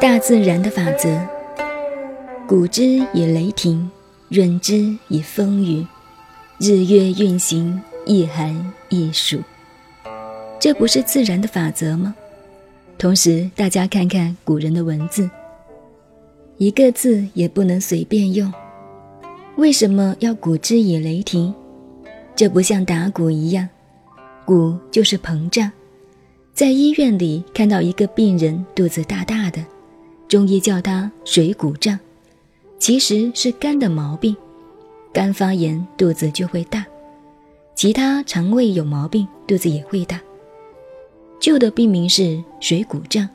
大自然的法则：鼓之以雷霆，润之以风雨，日月运行，一寒一暑。这不是自然的法则吗？同时，大家看看古人的文字，一个字也不能随便用。为什么要鼓之以雷霆？这不像打鼓一样，鼓就是膨胀。在医院里看到一个病人肚子大大的。中医叫它水谷胀，其实是肝的毛病，肝发炎肚子就会大，其他肠胃有毛病肚子也会大。旧的病名是水谷胀，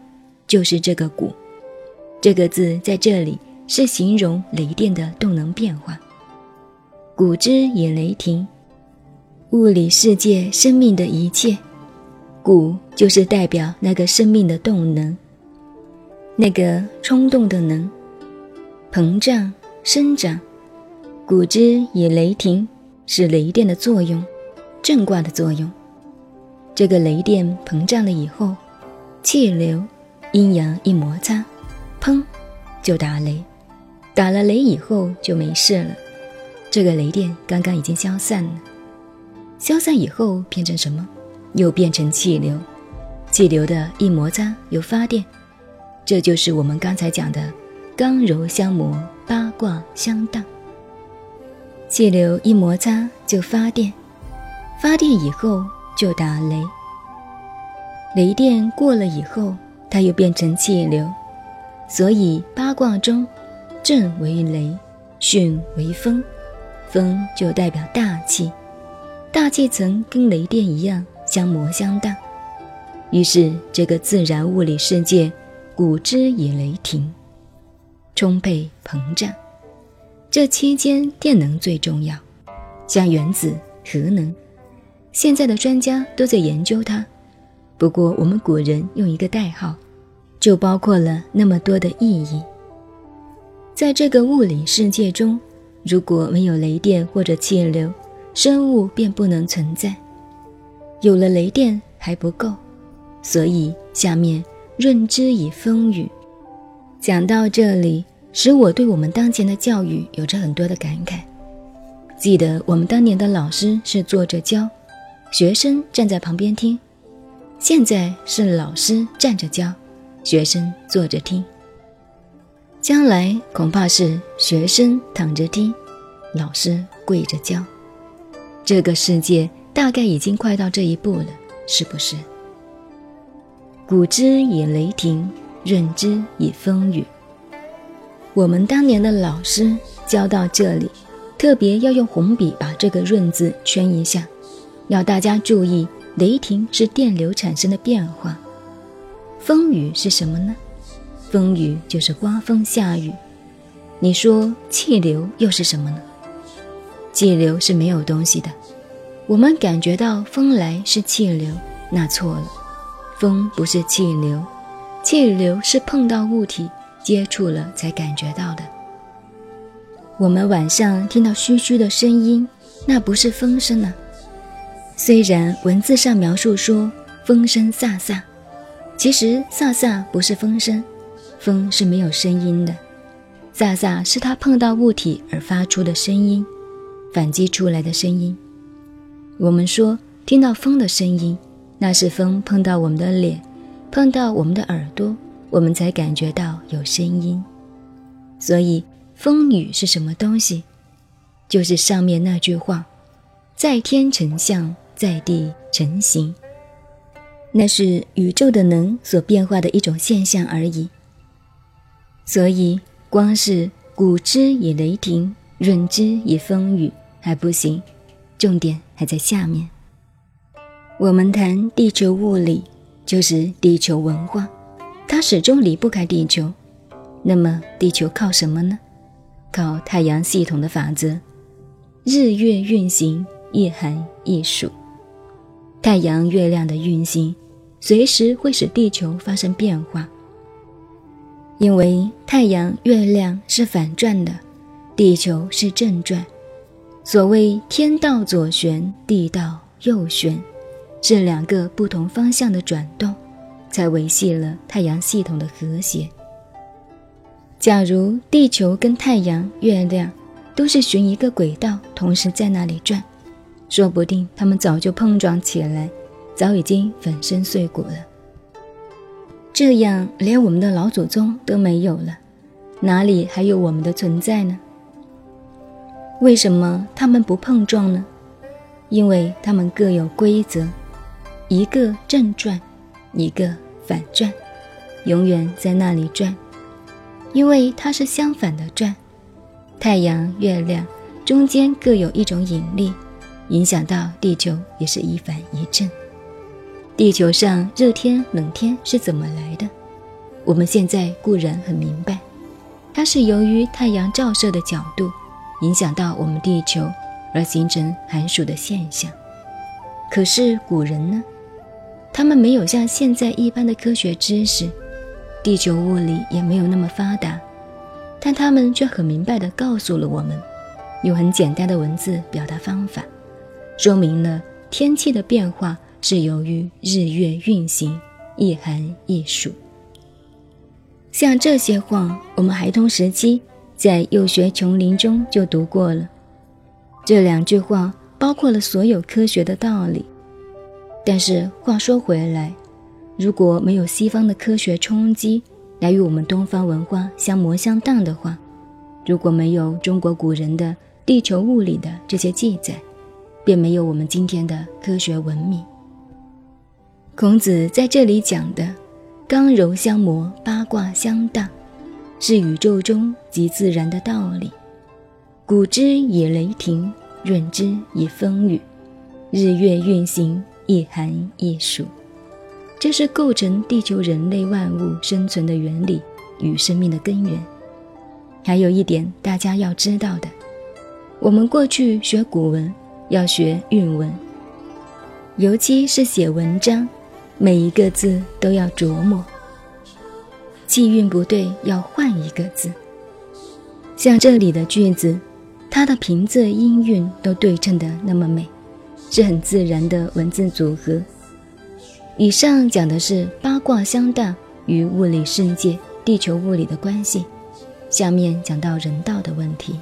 就是这个谷，这个字在这里是形容雷电的动能变化。谷之以雷霆，物理世界生命的一切，鼓就是代表那个生命的动能。那个冲动的能，膨胀生长，鼓之以雷霆是雷电的作用，震卦的作用。这个雷电膨胀了以后，气流阴阳一摩擦，砰，就打雷。打了雷以后就没事了。这个雷电刚刚已经消散了，消散以后变成什么？又变成气流，气流的一摩擦又发电。这就是我们刚才讲的“刚柔相磨，八卦相当”。气流一摩擦就发电，发电以后就打雷。雷电过了以后，它又变成气流。所以八卦中，震为雷，巽为风，风就代表大气，大气层跟雷电一样相磨相当。于是这个自然物理世界。鼓之以雷霆，充沛膨胀，这期间电能最重要，像原子、核能，现在的专家都在研究它。不过我们古人用一个代号，就包括了那么多的意义。在这个物理世界中，如果没有雷电或者气流，生物便不能存在。有了雷电还不够，所以下面。润之以风雨，讲到这里，使我对我们当前的教育有着很多的感慨。记得我们当年的老师是坐着教，学生站在旁边听；现在是老师站着教，学生坐着听。将来恐怕是学生躺着听，老师跪着教。这个世界大概已经快到这一步了，是不是？鼓之以雷霆，润之以风雨。我们当年的老师教到这里，特别要用红笔把这个“润”字圈一下，要大家注意：雷霆是电流产生的变化，风雨是什么呢？风雨就是刮风下雨。你说气流又是什么呢？气流是没有东西的，我们感觉到风来是气流，那错了。风不是气流，气流是碰到物体接触了才感觉到的。我们晚上听到嘘嘘的声音，那不是风声呢。虽然文字上描述说风声飒飒，其实飒飒不是风声，风是没有声音的，飒飒是它碰到物体而发出的声音，反击出来的声音。我们说听到风的声音。那是风碰到我们的脸，碰到我们的耳朵，我们才感觉到有声音。所以，风雨是什么东西？就是上面那句话：“在天成象，在地成形。”那是宇宙的能所变化的一种现象而已。所以，光是鼓之以雷霆，润之以风雨还不行，重点还在下面。我们谈地球物理，就是地球文化，它始终离不开地球。那么，地球靠什么呢？靠太阳系统的法则，日月运行，一寒一暑。太阳、月亮的运行，随时会使地球发生变化。因为太阳、月亮是反转的，地球是正转。所谓天道左旋，地道右旋。是两个不同方向的转动，才维系了太阳系统的和谐。假如地球跟太阳、月亮都是循一个轨道，同时在那里转，说不定它们早就碰撞起来，早已经粉身碎骨了。这样，连我们的老祖宗都没有了，哪里还有我们的存在呢？为什么他们不碰撞呢？因为他们各有规则，一个正转，一个反转，永远在那里转。因为它是相反的转，太阳、月亮中间各有一种引力，影响到地球也是一反一正。地球上热天冷天是怎么来的？我们现在固然很明白，它是由于太阳照射的角度影响到我们地球而形成寒暑的现象。可是古人呢？他们没有像现在一般的科学知识。地球物理也没有那么发达，但他们却很明白地告诉了我们，用很简单的文字表达方法，说明了天气的变化是由于日月运行，一寒一暑。像这些话，我们孩童时期在幼学琼林中就读过了。这两句话包括了所有科学的道理。但是话说回来。如果没有西方的科学冲击来与我们东方文化相磨相当的话，如果没有中国古人的地球物理的这些记载，便没有我们今天的科学文明。孔子在这里讲的“刚柔相磨，八卦相当”，是宇宙中极自然的道理。古之以雷霆，润之以风雨，日月运行，一寒一暑。这是构成地球人类万物生存的原理与生命的根源。还有一点大家要知道的，我们过去学古文要学韵文，尤其是写文章，每一个字都要琢磨。气韵不对，要换一个字。像这里的句子，它的平仄音韵都对称的那么美，是很自然的文字组合。以上讲的是八卦相大与物理世界、地球物理的关系，下面讲到人道的问题。